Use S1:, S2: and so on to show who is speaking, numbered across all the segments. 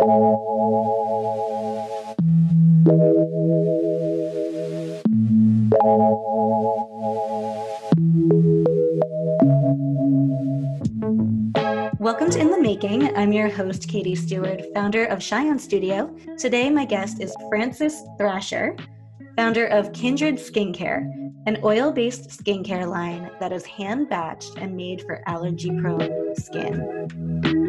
S1: Welcome to In the Making. I'm your host, Katie Stewart, founder of Cheyenne Studio. Today, my guest is Frances Thrasher, founder of Kindred Skincare, an oil based skincare line that is hand batched and made for allergy prone skin.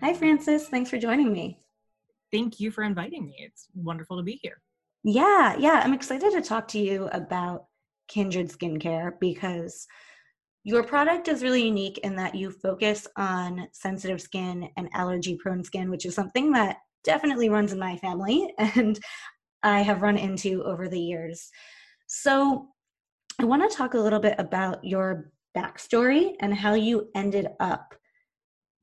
S1: Hi, Frances. Thanks for joining me
S2: thank you for inviting me. It's wonderful to be here.
S1: Yeah, yeah. I'm excited to talk to you about Kindred Skincare because your product is really unique in that you focus on sensitive skin and allergy prone skin, which is something that definitely runs in my family and I have run into over the years. So, I want to talk a little bit about your backstory and how you ended up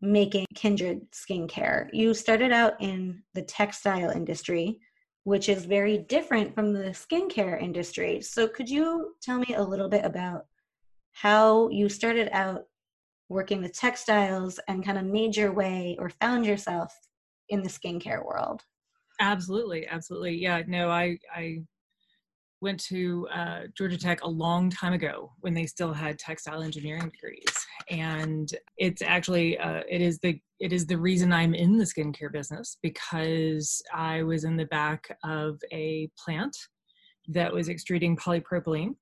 S1: making Kindred skincare. You started out in the textile industry, which is very different from the skincare industry. So, could you tell me a little bit about how you started out working with textiles and kind of made your way or found yourself in the skincare world?
S2: Absolutely, absolutely. Yeah, no, I I went to uh, Georgia Tech a long time ago when they still had textile engineering degrees, and it's actually uh, it is the it is the reason I'm in the skincare business because I was in the back of a plant that was extruding polypropylene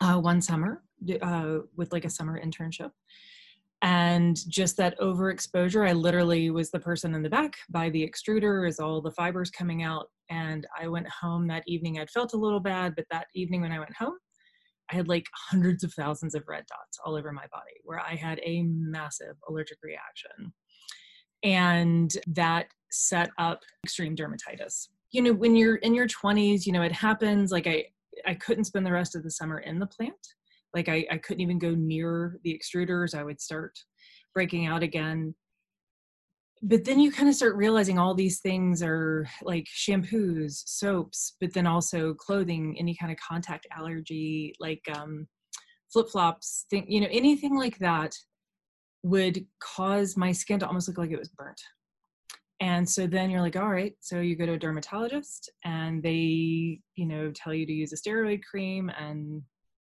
S2: uh, one summer uh, with like a summer internship. And just that overexposure, I literally was the person in the back by the extruder as all the fibers coming out and I went home that evening. I'd felt a little bad, but that evening when I went home, I had like hundreds of thousands of red dots all over my body where I had a massive allergic reaction. And that set up extreme dermatitis. You know, when you're in your 20s, you know, it happens. Like I, I couldn't spend the rest of the summer in the plant. Like I, I couldn't even go near the extruders. I would start breaking out again but then you kind of start realizing all these things are like shampoos soaps but then also clothing any kind of contact allergy like um, flip-flops thing you know anything like that would cause my skin to almost look like it was burnt and so then you're like all right so you go to a dermatologist and they you know tell you to use a steroid cream and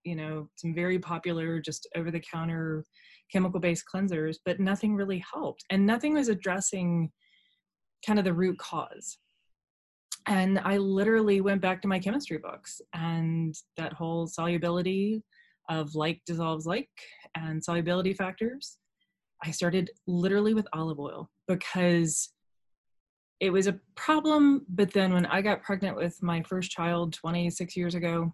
S2: you know some very popular just over the counter chemical based cleansers, but nothing really helped. And nothing was addressing kind of the root cause. And I literally went back to my chemistry books and that whole solubility of like dissolves like and solubility factors. I started literally with olive oil because it was a problem. But then when I got pregnant with my first child 26 years ago,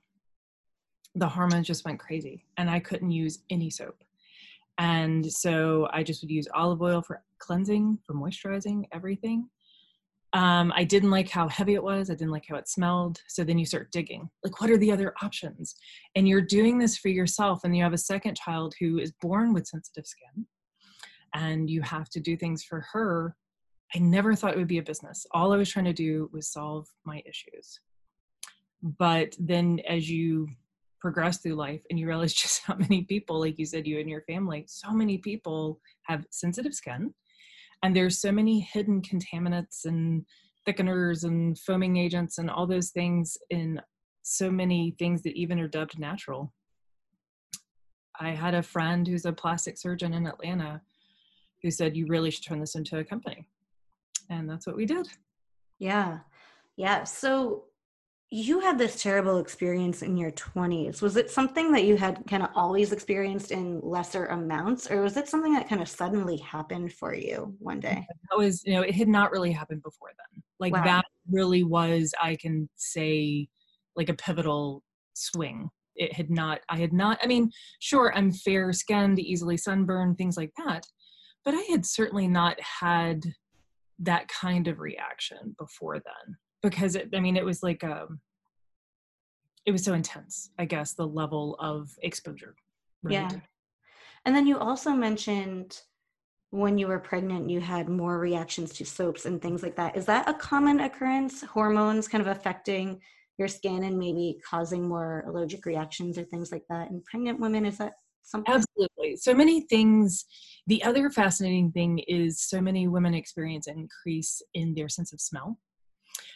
S2: the hormones just went crazy and I couldn't use any soap. And so I just would use olive oil for cleansing, for moisturizing, everything. Um, I didn't like how heavy it was. I didn't like how it smelled. So then you start digging. Like, what are the other options? And you're doing this for yourself, and you have a second child who is born with sensitive skin, and you have to do things for her. I never thought it would be a business. All I was trying to do was solve my issues. But then as you progress through life and you realize just how many people like you said you and your family so many people have sensitive skin and there's so many hidden contaminants and thickeners and foaming agents and all those things in so many things that even are dubbed natural. I had a friend who's a plastic surgeon in atlanta who said you really should turn this into a company. And that's what we did.
S1: Yeah. Yeah. So you had this terrible experience in your 20s. Was it something that you had kind of always experienced in lesser amounts, or was it something that kind of suddenly happened for you one day?
S2: That was, you know, it had not really happened before then. Like wow. that really was, I can say, like a pivotal swing. It had not, I had not, I mean, sure, I'm fair skinned, easily sunburned, things like that, but I had certainly not had that kind of reaction before then because it, I mean, it was like um, it was so intense. I guess the level of exposure.
S1: Right? Yeah, and then you also mentioned when you were pregnant, you had more reactions to soaps and things like that. Is that a common occurrence? Hormones kind of affecting your skin and maybe causing more allergic reactions or things like that in pregnant women is that something
S2: absolutely so many things the other fascinating thing is so many women experience an increase in their sense of smell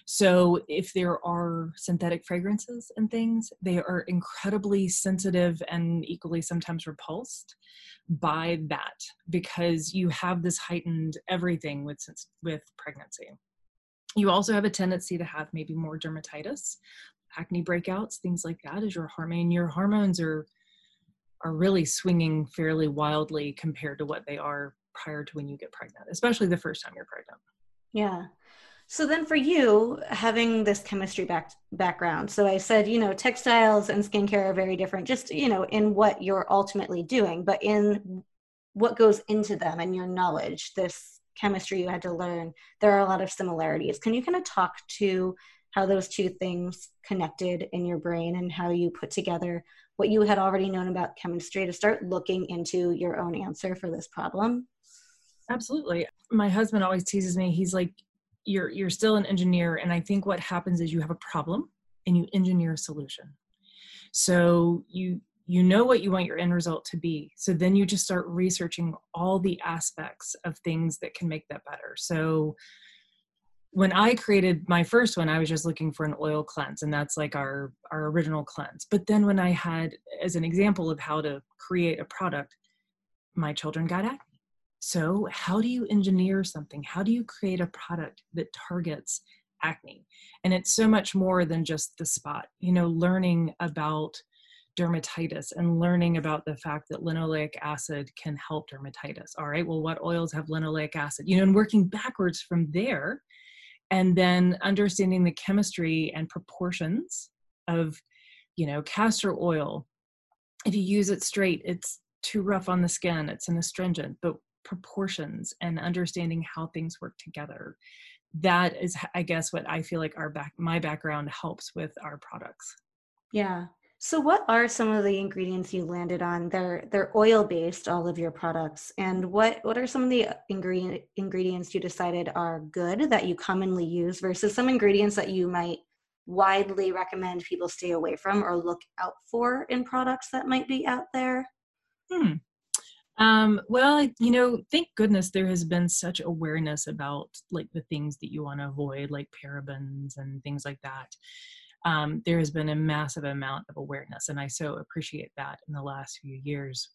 S2: so if there are synthetic fragrances and things, they are incredibly sensitive and equally sometimes repulsed by that because you have this heightened everything with with pregnancy. You also have a tendency to have maybe more dermatitis, acne breakouts, things like that as your hormone your hormones are are really swinging fairly wildly compared to what they are prior to when you get pregnant, especially the first time you're pregnant.
S1: Yeah. So then for you, having this chemistry back, background, so I said, you know, textiles and skincare are very different, just, you know, in what you're ultimately doing, but in what goes into them and your knowledge, this chemistry you had to learn, there are a lot of similarities. Can you kind of talk to how those two things connected in your brain and how you put together what you had already known about chemistry to start looking into your own answer for this problem?
S2: Absolutely. My husband always teases me. He's like, you're you're still an engineer and i think what happens is you have a problem and you engineer a solution. So you you know what you want your end result to be. So then you just start researching all the aspects of things that can make that better. So when i created my first one i was just looking for an oil cleanse and that's like our our original cleanse. But then when i had as an example of how to create a product my children got acne so, how do you engineer something? How do you create a product that targets acne? And it's so much more than just the spot. You know, learning about dermatitis and learning about the fact that linoleic acid can help dermatitis. All right, well, what oils have linoleic acid? You know, and working backwards from there and then understanding the chemistry and proportions of, you know, castor oil. If you use it straight, it's too rough on the skin, it's an astringent. But proportions and understanding how things work together. That is i guess what i feel like our back my background helps with our products.
S1: Yeah. So what are some of the ingredients you landed on they're they're oil based all of your products? And what what are some of the ingredient ingredients you decided are good that you commonly use versus some ingredients that you might widely recommend people stay away from or look out for in products that might be out there?
S2: Hmm. Um, well, you know, thank goodness there has been such awareness about like the things that you want to avoid, like parabens and things like that. Um, there has been a massive amount of awareness, and I so appreciate that in the last few years.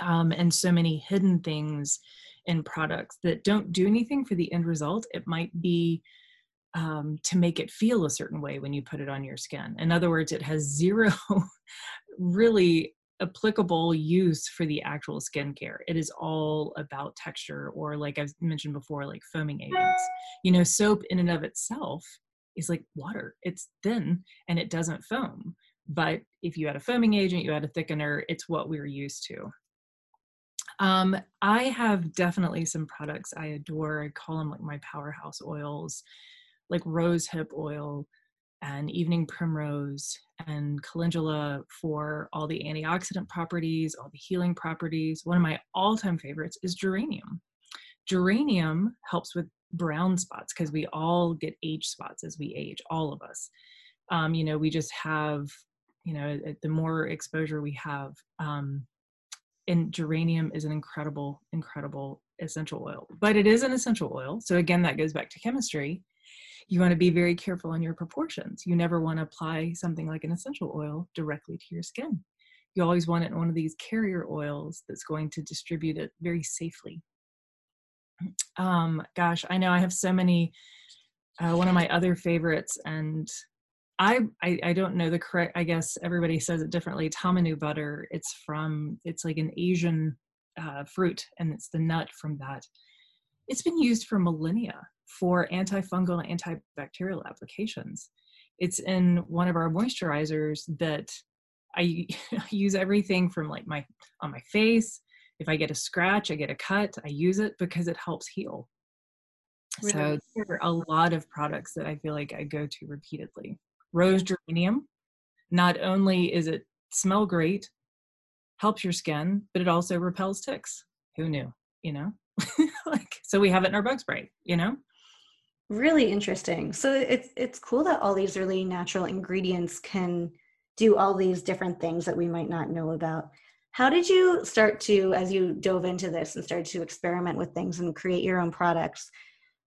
S2: Um, and so many hidden things in products that don't do anything for the end result. It might be um, to make it feel a certain way when you put it on your skin. In other words, it has zero really applicable use for the actual skincare. It is all about texture, or like I've mentioned before, like foaming agents. You know, soap in and of itself is like water, it's thin and it doesn't foam. But if you add a foaming agent, you add a thickener, it's what we're used to. Um, I have definitely some products I adore. I call them like my powerhouse oils, like rose hip oil, and evening primrose and calendula for all the antioxidant properties, all the healing properties. One of my all time favorites is geranium. Geranium helps with brown spots because we all get age spots as we age, all of us. Um, you know, we just have, you know, the more exposure we have. Um, and geranium is an incredible, incredible essential oil, but it is an essential oil. So, again, that goes back to chemistry you want to be very careful on your proportions. You never want to apply something like an essential oil directly to your skin. You always want it in one of these carrier oils that's going to distribute it very safely. Um, gosh, I know I have so many. Uh, one of my other favorites, and I, I, I don't know the correct. I guess everybody says it differently. Tamanu butter. It's from. It's like an Asian uh, fruit, and it's the nut from that. It's been used for millennia for antifungal and antibacterial applications. It's in one of our moisturizers that I use everything from like my on my face. If I get a scratch, I get a cut, I use it because it helps heal. Really? So there are a lot of products that I feel like I go to repeatedly. Rose geranium, not only is it smell great, helps your skin, but it also repels ticks. Who knew? You know? like so we have it in our bug spray, you know?
S1: Really interesting. So it's it's cool that all these really natural ingredients can do all these different things that we might not know about. How did you start to, as you dove into this and started to experiment with things and create your own products,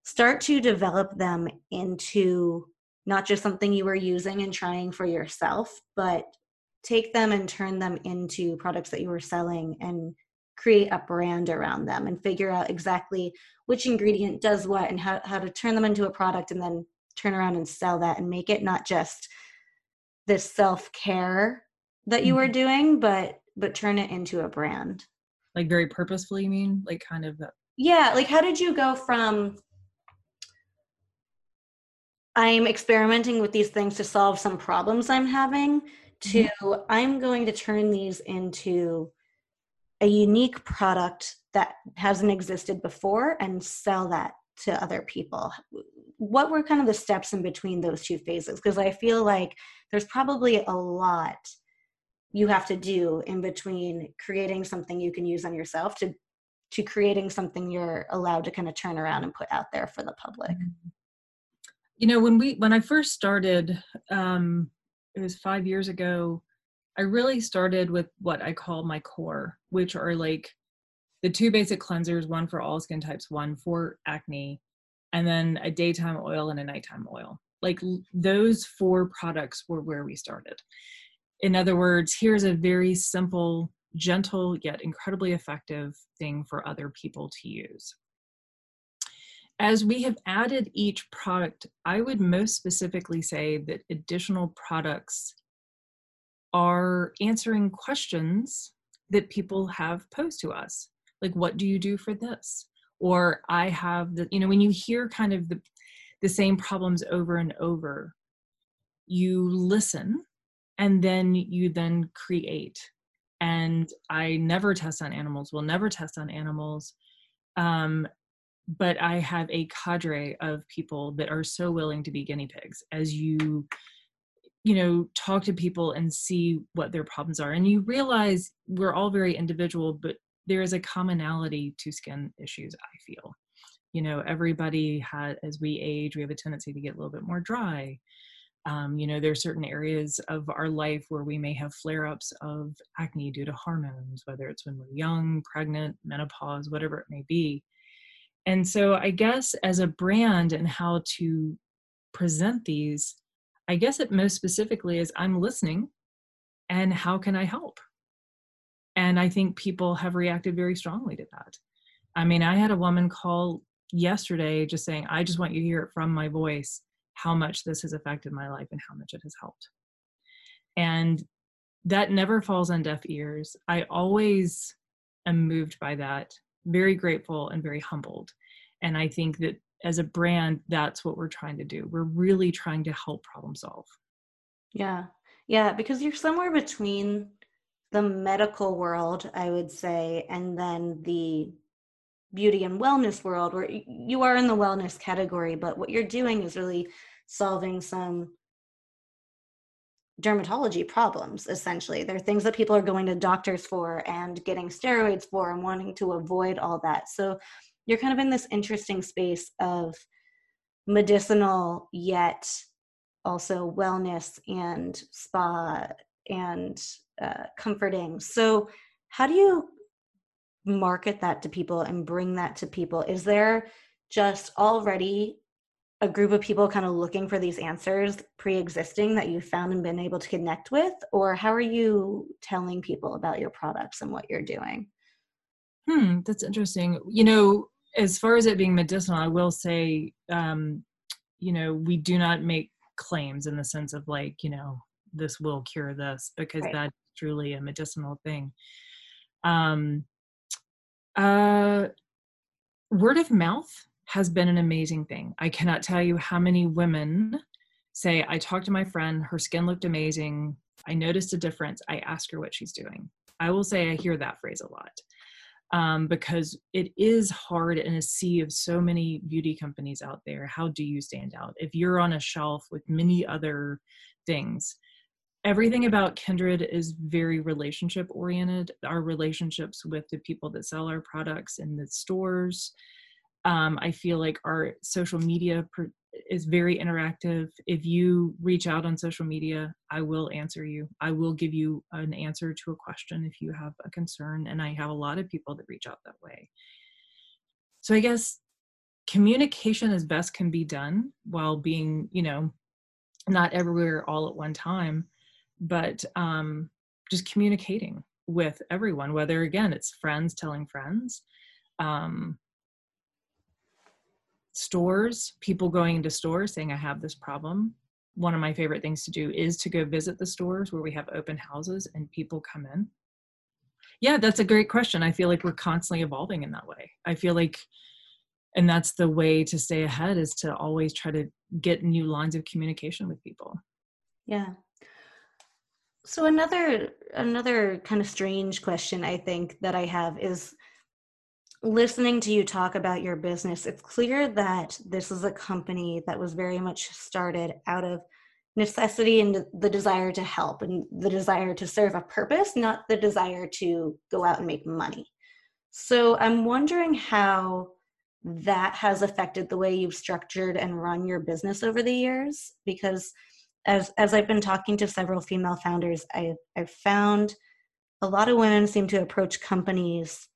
S1: start to develop them into not just something you were using and trying for yourself, but take them and turn them into products that you were selling and create a brand around them and figure out exactly which ingredient does what and how, how to turn them into a product and then turn around and sell that and make it not just this self-care that you mm-hmm. were doing but but turn it into a brand
S2: like very purposefully you mean like kind of
S1: yeah like how did you go from i'm experimenting with these things to solve some problems i'm having to mm-hmm. i'm going to turn these into a unique product that hasn't existed before and sell that to other people. What were kind of the steps in between those two phases? Because i feel like there's probably a lot you have to do in between creating something you can use on yourself to to creating something you're allowed to kind of turn around and put out there for the public. Mm-hmm.
S2: you know when we when i first started um it was five years ago i really started with what i call my core which are like the two basic cleansers one for all skin types one for acne and then a daytime oil and a nighttime oil. Like those four products were where we started. In other words here's a very simple gentle yet incredibly effective thing for other people to use. As we have added each product, I would most specifically say that additional products are answering questions that people have posed to us. Like, what do you do for this? Or I have the, you know, when you hear kind of the, the same problems over and over, you listen and then you then create. And I never test on animals, will never test on animals. Um, but I have a cadre of people that are so willing to be guinea pigs as you you know talk to people and see what their problems are and you realize we're all very individual but there is a commonality to skin issues i feel. You know everybody had as we age we have a tendency to get a little bit more dry. Um, you know there are certain areas of our life where we may have flare-ups of acne due to hormones whether it's when we're young pregnant menopause whatever it may be. And so i guess as a brand and how to present these i guess it most specifically is i'm listening and how can i help? And i think people have reacted very strongly to that. I mean i had a woman call yesterday just saying i just want you to hear it from my voice how much this has affected my life and how much it has helped. And that never falls on deaf ears. I always am moved by that very grateful and very humbled. And I think that as a brand, that's what we're trying to do. We're really trying to help problem solve.
S1: Yeah. Yeah. Because you're somewhere between the medical world, I would say, and then the beauty and wellness world, where you are in the wellness category, but what you're doing is really solving some dermatology problems essentially they're things that people are going to doctors for and getting steroids for and wanting to avoid all that so you're kind of in this interesting space of medicinal yet also wellness and spa and uh, comforting. So how do you market that to people and bring that to people? Is there just already a group of people kind of looking for these answers pre-existing that you've found and been able to connect with? Or how are you telling people about your products and what you're doing?
S2: Hmm that's interesting. You know as far as it being medicinal i will say um you know we do not make claims in the sense of like you know this will cure this because right. that's truly a medicinal thing um uh word of mouth has been an amazing thing. I cannot tell you how many women say, I talked to my friend, her skin looked amazing. I noticed a difference. I asked her what she's doing. I will say I hear that phrase a lot um, because it is hard in a sea of so many beauty companies out there. How do you stand out? If you're on a shelf with many other things, everything about Kindred is very relationship oriented. Our relationships with the people that sell our products in the stores, Um, I feel like our social media per- is very interactive. If you reach out on social media, I will answer you. I will give you an answer to a question if you have a concern. And I have a lot of people that reach out that way. So I guess communication as best can be done while being, you know, not everywhere all at one time, but um, just communicating with everyone, whether again it's friends telling friends, um, stores, people going into stores saying, I have this problem. One of my favorite things to do is to go visit the stores where we have open houses and people come in. Yeah, that's a great question. I feel like we're constantly evolving in that way. I feel like, and that's the way to stay ahead is to always try to get new lines of communication with people.
S1: Yeah. So another another kind of strange question I think that I have is listening to you talk about your business, it's clear that this is a company that was very much started out of necessity and the desire to help and the desire to serve a purpose, not the desire to go out and make money. So I'm wondering how that has affected the way you've structured and run your business over the years because as as I've been talking to several female founders, I I've found a lot of women seem to approach companies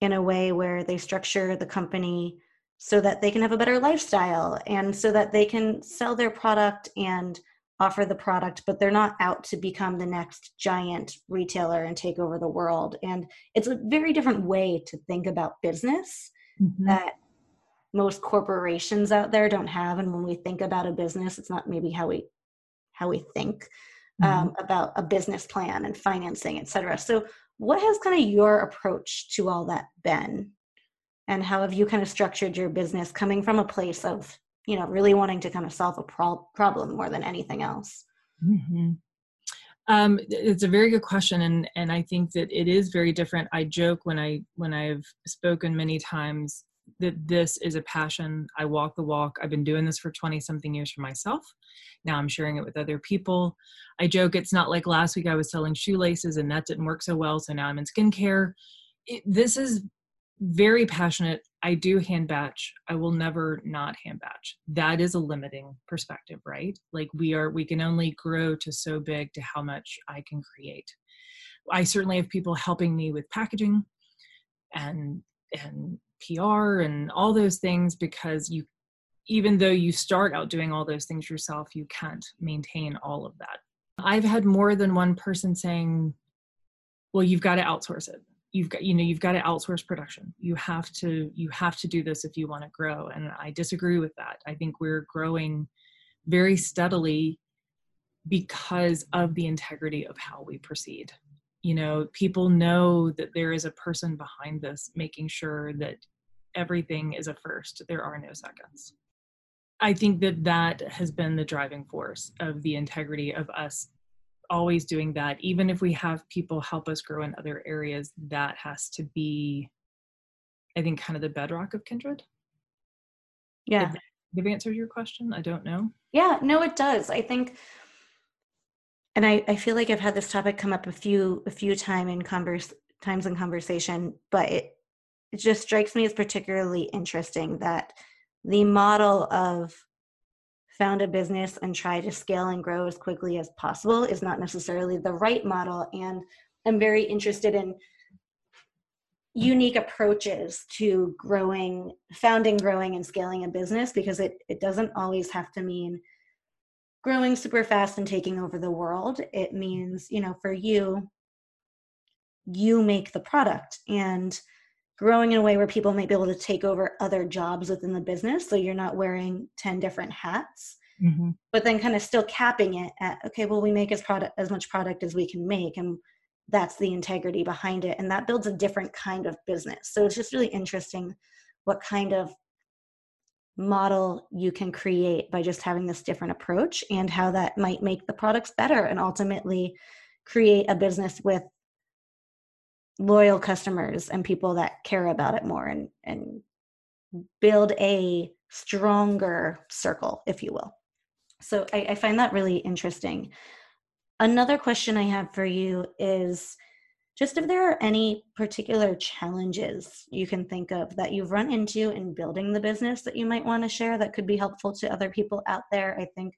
S1: in a way where they structure the company so that they can have a better lifestyle and so that they can sell their product and offer the product but they're not out to become the next giant retailer and take over the world and it's a very different way to think about business mm-hmm. that most corporations out there don't have and when we think about a business it's not maybe how we how we think mm-hmm. um, about a business plan and financing etc so what has kind of your approach to all that been? And how have you kind of structured your business coming from a place of you know really wanting to kind of solve a pro- problem more than anything else? Mm-hmm.
S2: um, it's a very good question and and i think that it is very different. I joke when i when i've spoken many times that this is a passion. I walk the walk. I've been doing this for 20 something years for myself. Now i'm sharing it with other people. I joke it's not like last week i was selling shoelaces and that didn't work so well so now i'm in skincare. It, this is very passionate. I do hand batch. I will never not hand batch. That is a limiting perspective right? Like we are we can only grow to so big to how much i can create. I certainly have people helping me with packaging and and pr and all those things because you even though you start out doing all those things yourself, you can't maintain all of that. I've had more than one person saying, well, you've got to outsource it. You've got, you know, you've got to outsource production. You have to, you have to do this if you want to grow. And I disagree with that. I think we're growing very steadily because of the integrity of how we proceed. You know, people know that there is a person behind this making sure that everything is a first. There are no seconds. I think that that has been the driving force of the integrity of us always doing that. Even if we have people help us grow in other areas, that has to be, I think, kind of the bedrock of Kindred.
S1: Yeah.
S2: Have answered your question? I don't know.
S1: Yeah, no, it does. I think, and I, I feel like I've had this topic come up a few a few time in converse times in conversation, but it it just strikes me as particularly interesting that the model of found a business and try to scale and grow as quickly as possible is not necessarily the right model. And I'm very interested in unique approaches to growing, founding, growing, and scaling a business because it, it doesn't always have to mean growing super fast and taking over the world. It means, you know, for you, you make the product and growing in a way where people might be able to take over other jobs within the business so you're not wearing 10 different hats mm-hmm. but then kind of still capping it at okay well we make as product as much product as we can make and that's the integrity behind it and that builds a different kind of business so it's just really interesting what kind of model you can create by just having this different approach and how that might make the products better and ultimately create a business with loyal customers and people that care about it more and and build a stronger circle if you will. So I, I, find that really interesting. Another question i have for you is just if there are any particular challenges you can think of that you've run into in building the business that you might want to share that could be helpful to other people out there. I think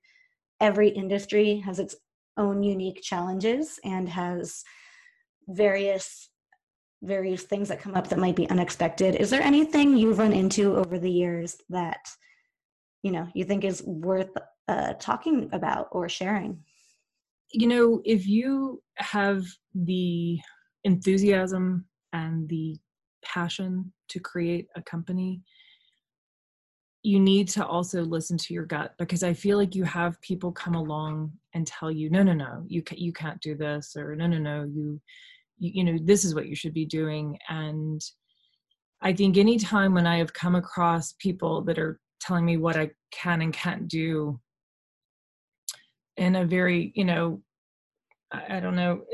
S1: every industry has its own unique challenges and has various various things that come up that might be unexpected. Is there anything you've run into over the years that you know you think is worth uh, talking about or sharing?
S2: You know, if you have the enthusiasm and the passion to create a company, you need to also listen to your gut because I feel like you have people come along and tell you, no, no, no, you ca- you can't do this, or no, no, no, you, you, you know, this is what you should be doing. And I think any time when I have come across people that are telling me what I can and can't do in a very, you know, I don't know,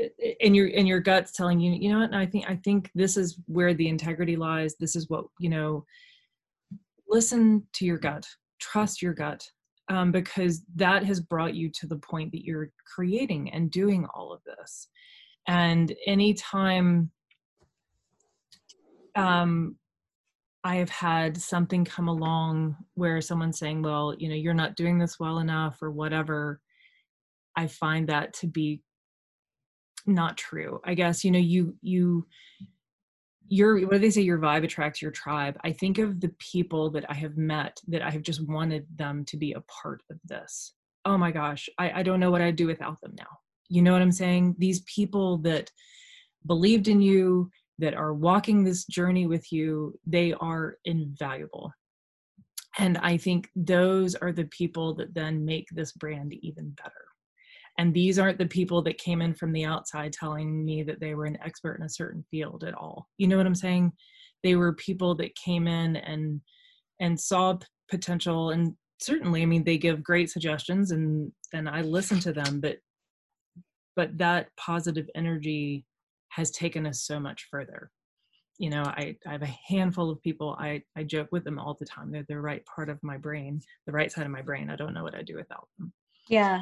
S2: in your in your guts telling you, you know what? I think I think this is where the integrity lies. This is what you know. Listen to your gut. Trust your gut, um, because that has brought you to the point that you're creating and doing all of this. And anytime um, I have had something come along where someone's saying, well, you know, you're not doing this well enough or whatever, I find that to be not true i guess you know you you your what do they say your vibe attracts your tribe. I think of the people that i have met that i have just wanted them to be a part of this. Oh my gosh i, I don't know what i'd do without them now. You know what i'm saying? These people that believed in you that are walking this journey with you they are invaluable. And i think those are the people that then make this brand even better and these aren't the people that came in from the outside telling me that they were an expert in a certain field at all. You know what i'm saying? They were people that came in and and saw potential. And certainly i mean they give great suggestions and and i listen to them but but that positive energy has taken us so much further. You know I, I have a handful of people I, I joke with them all the time. They're the right part of my brain the right side of my brain. I don't know what i'd do without them.
S1: Yeah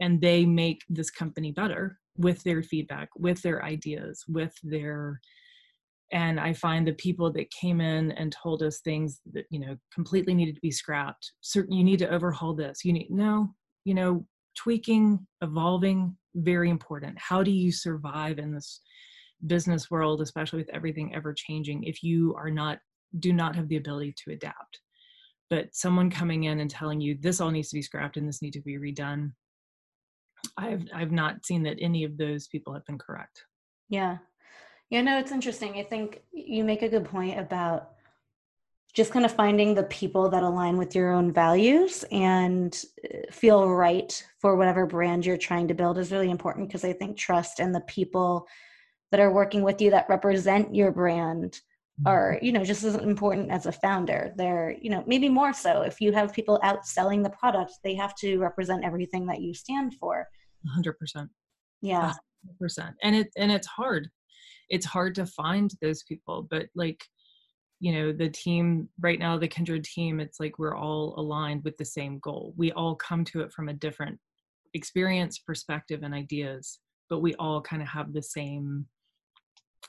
S2: and they make this company better with their feedback with their ideas with their and i find the people that came in and told us things that you know completely needed to be scrapped. Certain you need to overhaul this. You need no you know tweaking evolving very important. How do you survive in this business world especially with everything ever changing if you are not do not have the ability to adapt? But someone coming in and telling you this all needs to be scrapped and this needs to be redone I've I've not seen that any of those people have been correct.
S1: Yeah. Yeah, no, it's interesting. I think you make a good point about just kind of finding the people that align with your own values and uh, feel right for whatever brand you're trying to build is really important because I think trust and the people that are working with you that represent your brand are you know just as important as a founder. They're you know maybe more so if you have people out selling the product they have to represent everything that you stand for.
S2: 100%
S1: yeah.
S2: 100% and it and it's hard. It's hard to find those people but like you know the team right now the kindred team it's like we're all aligned with the same goal. We all come to it from a different experience perspective and ideas but we all kind of have the same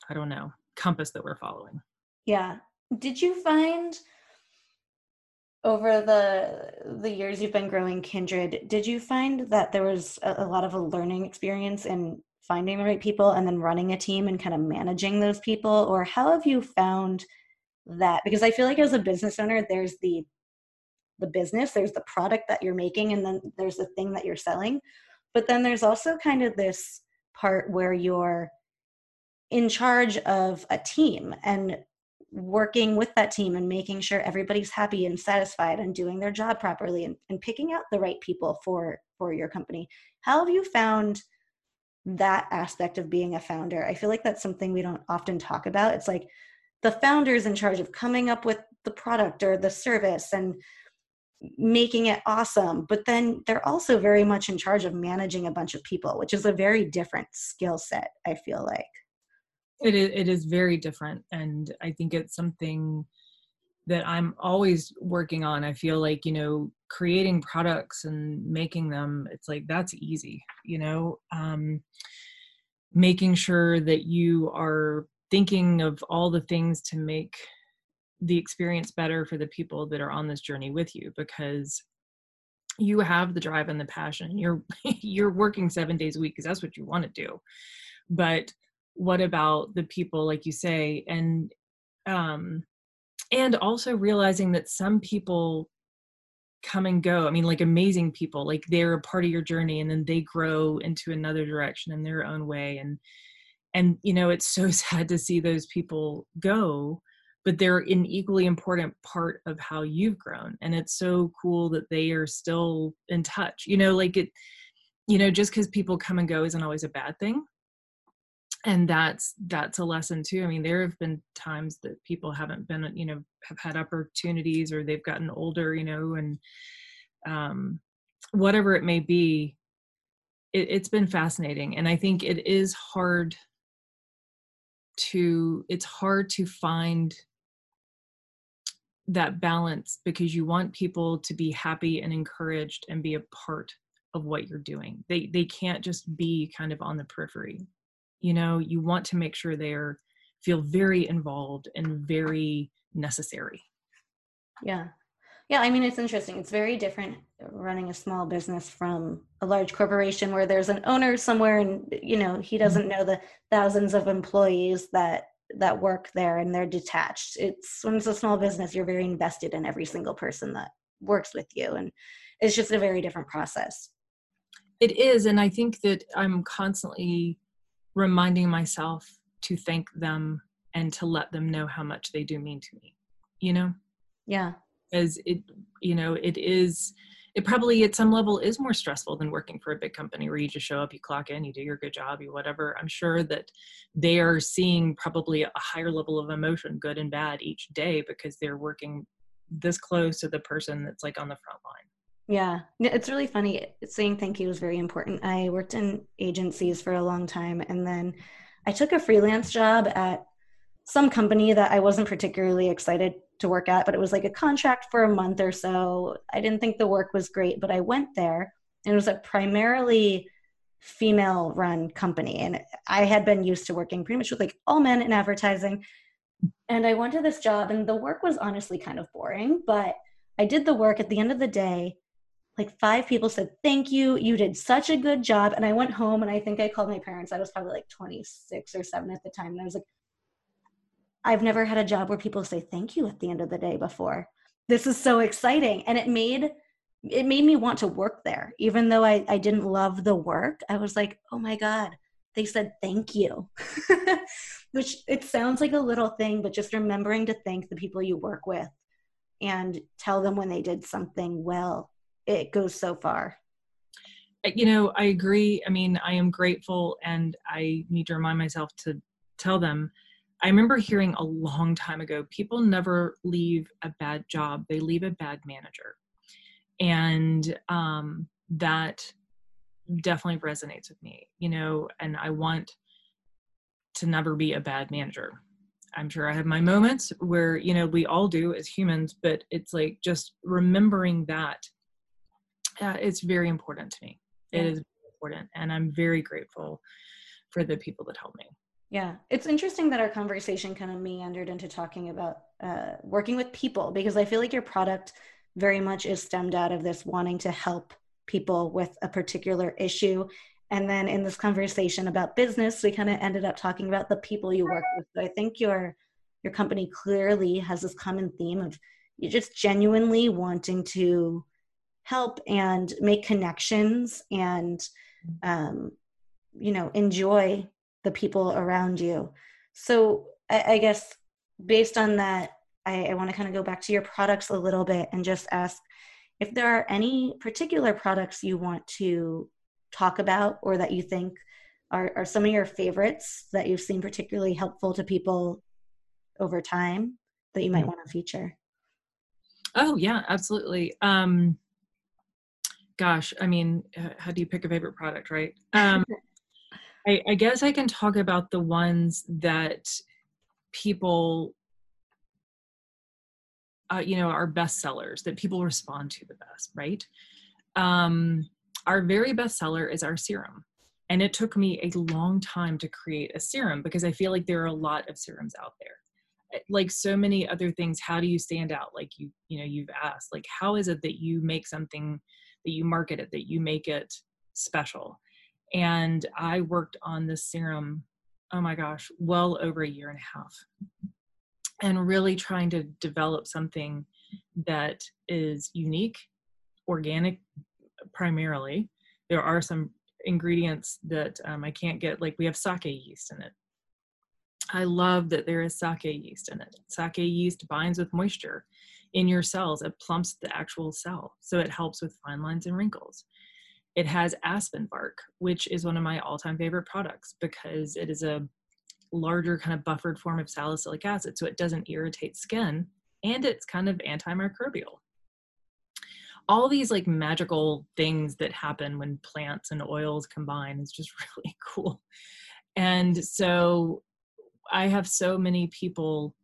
S2: i don't know compass that we're following
S1: yeah. Did you find over the the years you've been growing Kindred, did you find that there was a, a lot of a learning experience in finding the right people and then running a team and kind of managing those people? Or how have you found that? Because i feel like as a business owner there's the the business there's the product that you're making and then there's the thing that you're selling. But then there's also kind of this part where you're in charge of a team and working with that team and making sure everybody's happy and satisfied and doing their job properly and, and picking out the right people for for your company. How have you found that aspect of being a founder? I feel like that's something we don't often talk about. It's like the founder is in charge of coming up with the product or the service and making it awesome but then they're also very much in charge of managing a bunch of people which is a very different skill set i feel like
S2: it is, it is very different and i think it's something that i'm always working on. I feel like you know creating products and making them it's like that's easy you know? Um making sure that you are thinking of all the things to make the experience better for the people that are on this journey with you because you have the drive and the passion. You're you're working 7 days a week because that's what you want to do. But what about the people like you say and um and also realizing that some people come and go i mean like amazing people like they're a part of your journey and then they grow into another direction in their own way and and you know it's so sad to see those people go but they're an equally important part of how you've grown and it's so cool that they are still in touch you know like it you know just because people come and go isn't always a bad thing and that's that's a lesson too. I mean there have been times that people haven't been you know have had opportunities or they've gotten older you know and um whatever it may be it, it's been fascinating and i think it is hard to it's hard to find that balance because you want people to be happy and encouraged and be a part of what you're doing. They they can't just be kind of on the periphery you know you want to make sure they're feel very involved and very necessary.
S1: Yeah. Yeah i mean it's interesting. It's very different running a small business from a large corporation where there's an owner somewhere and you know he mm-hmm. doesn't know the thousands of employees that that work there and they're detached. It's when it's a small business you're very invested in every single person that works with you and it's just a very different process.
S2: It is and i think that i'm constantly reminding myself to thank them and to let them know how much they do mean to me you know?
S1: Yeah.
S2: As it you know it is it probably at some level is more stressful than working for a big company where you just show up you clock in you do your good job you whatever. I'm sure that they are seeing probably a higher level of emotion good and bad each day because they're working this close to the person that's like on the front line
S1: yeah, it's really funny. Saying thank you is very important. I worked in agencies for a long time and then I took a freelance job at some company that I wasn't particularly excited to work at, but it was like a contract for a month or so. I didn't think the work was great, but I went there and it was a primarily female run company. And I had been used to working pretty much with like all men in advertising. And I went to this job and the work was honestly kind of boring, but I did the work at the end of the day like five people said thank you. You did such a good job. And i went home and i think i called my parents. I was probably like 26 or 7 at the time and i was like i've never had a job where people say thank you at the end of the day before. This is so exciting and it made it made me want to work there. Even though i, I didn't love the work i was like oh my god they said thank you. Which it sounds like a little thing but just remembering to thank the people you work with and tell them when they did something well it goes so far.
S2: You know i agree. I mean i am grateful and i need to remind myself to tell them. I remember hearing a long time ago people never leave a bad job they leave a bad manager. And um, that definitely resonates with me you know and i want to never be a bad manager. I'm sure i have my moments where you know we all do as humans but it's like just remembering that uh, it's very important to me. Yeah. It is important, and I'm very grateful for the people that help me.
S1: Yeah, it's interesting that our conversation kind of meandered into talking about uh, working with people because I feel like your product very much is stemmed out of this wanting to help people with a particular issue. And then in this conversation about business, we kind of ended up talking about the people you work with. So I think your your company clearly has this common theme of you just genuinely wanting to help and make connections and um, you know enjoy the people around you. So i, I guess based on that i, I want to kind of go back to your products a little bit and just ask if there are any particular products you want to talk about or that you think are, are some of your favorites that you've seen particularly helpful to people over time that you might mm. want to feature
S2: oh yeah absolutely. Um gosh, I mean, how do you pick a favorite product, right? Um, I, I guess I can talk about the ones that people uh, you know our best sellers that people respond to the best right um, our very best seller is our serum And it took me a long time to create a serum because I feel like there are a lot of serums out there. Eh, like so many other things, how do you stand out? Like you, you know, you've asked, like, how is it that you make something that you market it, that you make it special? And I worked on this serum, oh my gosh, well over a year and a half. And really trying to develop something that is unique, organic primarily. There are some ingredients that um, I can't get, like we have sake yeast in it. I love that there is sake yeast in it. Sake yeast binds with moisture in your cells, it plumps the actual cell, so it helps with fine lines and wrinkles. It has aspen bark, which is one of my all time favorite products because it is a larger kind of buffered form of salicylic acid, so it doesn't irritate skin and it's kind of antimicrobial all these like magical things that happen when plants and oils combine is just really cool. And so I have so many people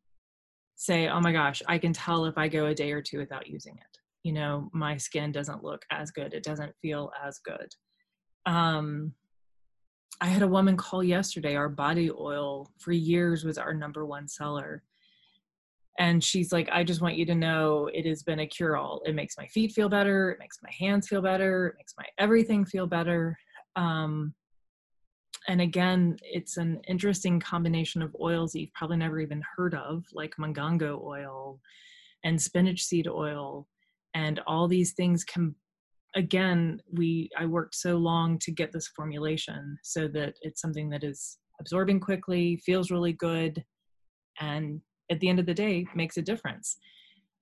S2: say, oh my gosh, I can tell if I go a day or two without using it. You know, my skin doesn't look as good, it doesn't feel as good. Um, I had a woman call yesterday. Our body oil for years was our number one seller and she's like i just want you to know it has been a cure all it makes my feet feel better it makes my hands feel better it makes my everything feel better um, and again it's an interesting combination of oils that you've probably never even heard of like mongongo oil and spinach seed oil and all these things can again we i worked so long to get this formulation so that it's something that is absorbing quickly feels really good and at the end of the day makes a difference.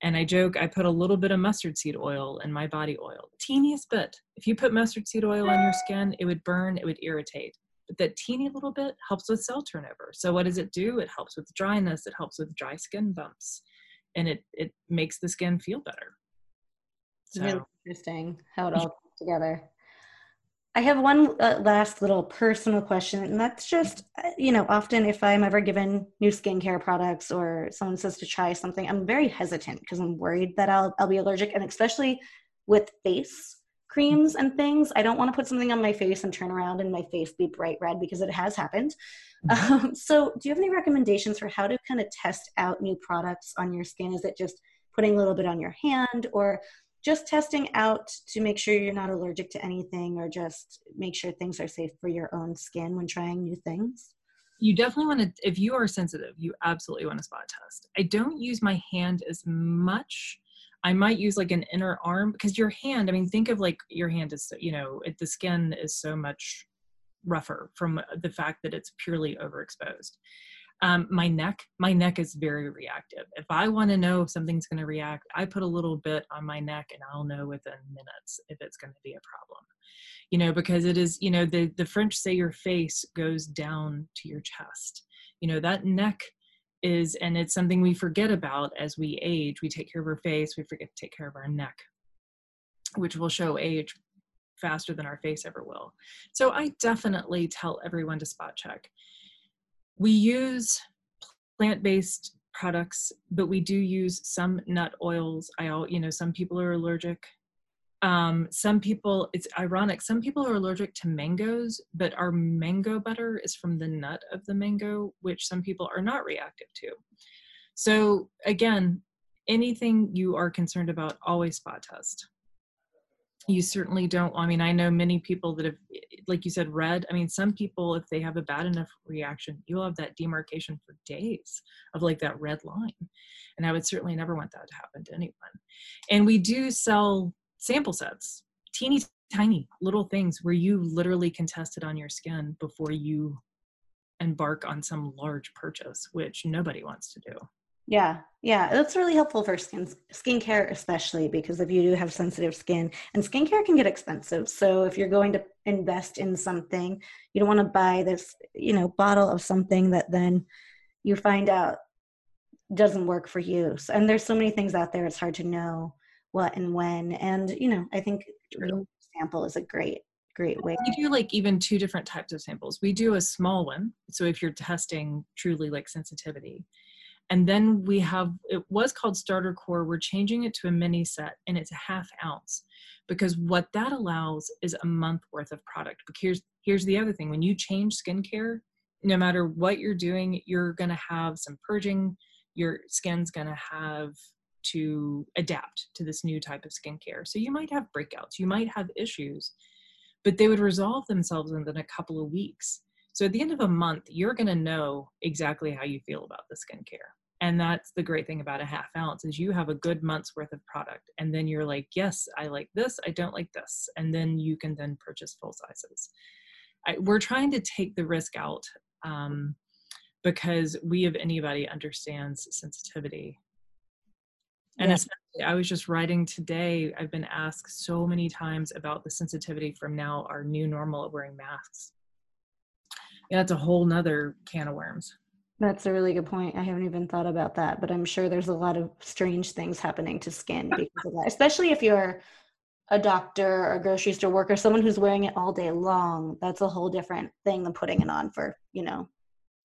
S2: And I joke, I put a little bit of mustard seed oil in my body oil, teeniest bit. If you put mustard seed oil on your skin, it would burn, it would irritate. But that teeny little bit helps with cell turnover. So what does it do? It helps with dryness, it helps with dry skin bumps, and it it makes the skin feel better.
S1: So. Really interesting how it all comes together. I have one uh, last little personal question, and that's just, uh, you know, often if I'm ever given new skincare products or someone says to try something, I'm very hesitant because I'm worried that I'll, I'll be allergic, and especially with face creams and things, I don't want to put something on my face and turn around and my face be bright red because it has happened. Mm-hmm. Um, so, do you have any recommendations for how to kind of test out new products on your skin? Is it just putting a little bit on your hand, or just testing out to make sure you're not allergic to anything or just make sure things are safe for your own skin when trying new things?
S2: You definitely want to, if you are sensitive, you absolutely want to spot test. I don't use my hand as much. I might use like an inner arm because your hand, I mean, think of like your hand is, you know, it, the skin is so much rougher from the fact that it's purely overexposed. Um, my neck, my neck is very reactive. If I want to know if something's going to react, I put a little bit on my neck and I'll know within minutes if it's going to be a problem. You know, because it is, you know, the, the French say your face goes down to your chest. You know, that neck is, and it's something we forget about as we age. We take care of our face, we forget to take care of our neck, which will show age faster than our face ever will. So I definitely tell everyone to spot check we use plant-based products but we do use some nut oils i all you know some people are allergic um, some people it's ironic some people are allergic to mangoes but our mango butter is from the nut of the mango which some people are not reactive to. So again anything you are concerned about always spot test. You certainly don't i mean i know many people that have like you said red i mean some people if they have a bad enough reaction you'll have that demarcation for days of like that red line. And i would certainly never want that to happen to anyone. And we do sell sample sets teeny tiny little things where you literally can test it on your skin before you embark on some large purchase which nobody wants to do
S1: yeah, yeah, that's really helpful for skin skincare, especially because if you do have sensitive skin, and skincare can get expensive. So if you're going to invest in something, you don't want to buy this, you know, bottle of something that then you find out doesn't work for you. And there's so many things out there; it's hard to know what and when. And you know, I think sample is a great great way.
S2: We do like even two different types of samples. We do a small one, so if you're testing truly like sensitivity And then we have, it was called Starter Core. We're changing it to a mini set and it's a half ounce because what that allows is a month worth of product. But here's, here's the other thing when you change skincare, no matter what you're doing, you're going to have some purging, your skin's going to have to adapt to this new type of skincare. So you might have breakouts, you might have issues, but they would resolve themselves within a couple of weeks. So at the end of a month, you're going to know exactly how you feel about the skincare. And that's the great thing about a half ounce is you have a good month's worth of product. And then you're like, yes, I like this. I don't like this. And then you can then purchase full sizes. I, we're trying to take the risk out um, because we, if anybody, understands sensitivity. And yeah. especially, I was just writing today, I've been asked so many times about the sensitivity from now our new normal of wearing masks. Yeah, that's a whole nother can of worms.
S1: That's a really good point. I haven't even thought about that, but I'm sure there's a lot of strange things happening to skin because of that, especially if you're a doctor or a grocery store worker, someone who's wearing it all day long. That's a whole different thing than putting it on for, you know,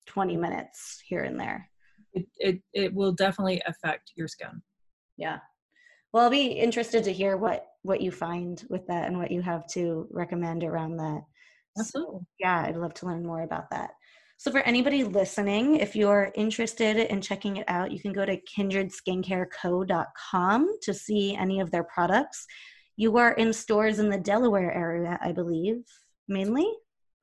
S1: 20 minutes here and there.
S2: It, it, it will definitely affect your skin.
S1: Yeah. Well, I'll be interested to hear what what you find with that and what you have to recommend around that.
S2: Absolutely. So,
S1: yeah, I'd love to learn more about that. So, for anybody listening, if you're interested in checking it out, you can go to kindredskincareco.com to see any of their products. You are in stores in the Delaware area, I believe, mainly.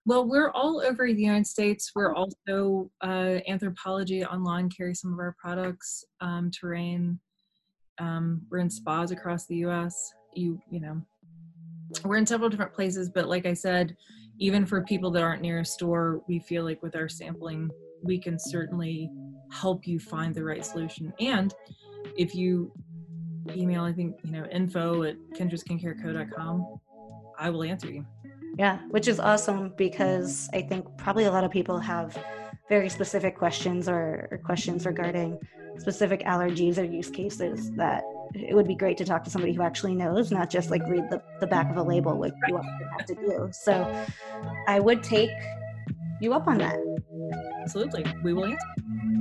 S2: Well, we're all over the United States. We're also uh, Anthropologie online carry some of our products. Um, Terrain. Um, we're in spas across the U.S. You you know, we're in several different places. But like I said, even for people that aren't near a store, we feel like with our sampling, we can certainly help you find the right solution. And if you email, I think, you know, info at kindredskincareco.com, I will answer you.
S1: Yeah, which is awesome because I think probably a lot of people have very specific questions or, or questions regarding specific allergies or use cases that it would be great to talk to somebody who actually knows, not just like read the, the back of a label, like you have to do. So I would take you up on that.
S2: Absolutely. We will answer.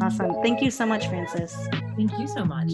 S1: Awesome. Thank you so much, Francis.
S2: Thank you so much.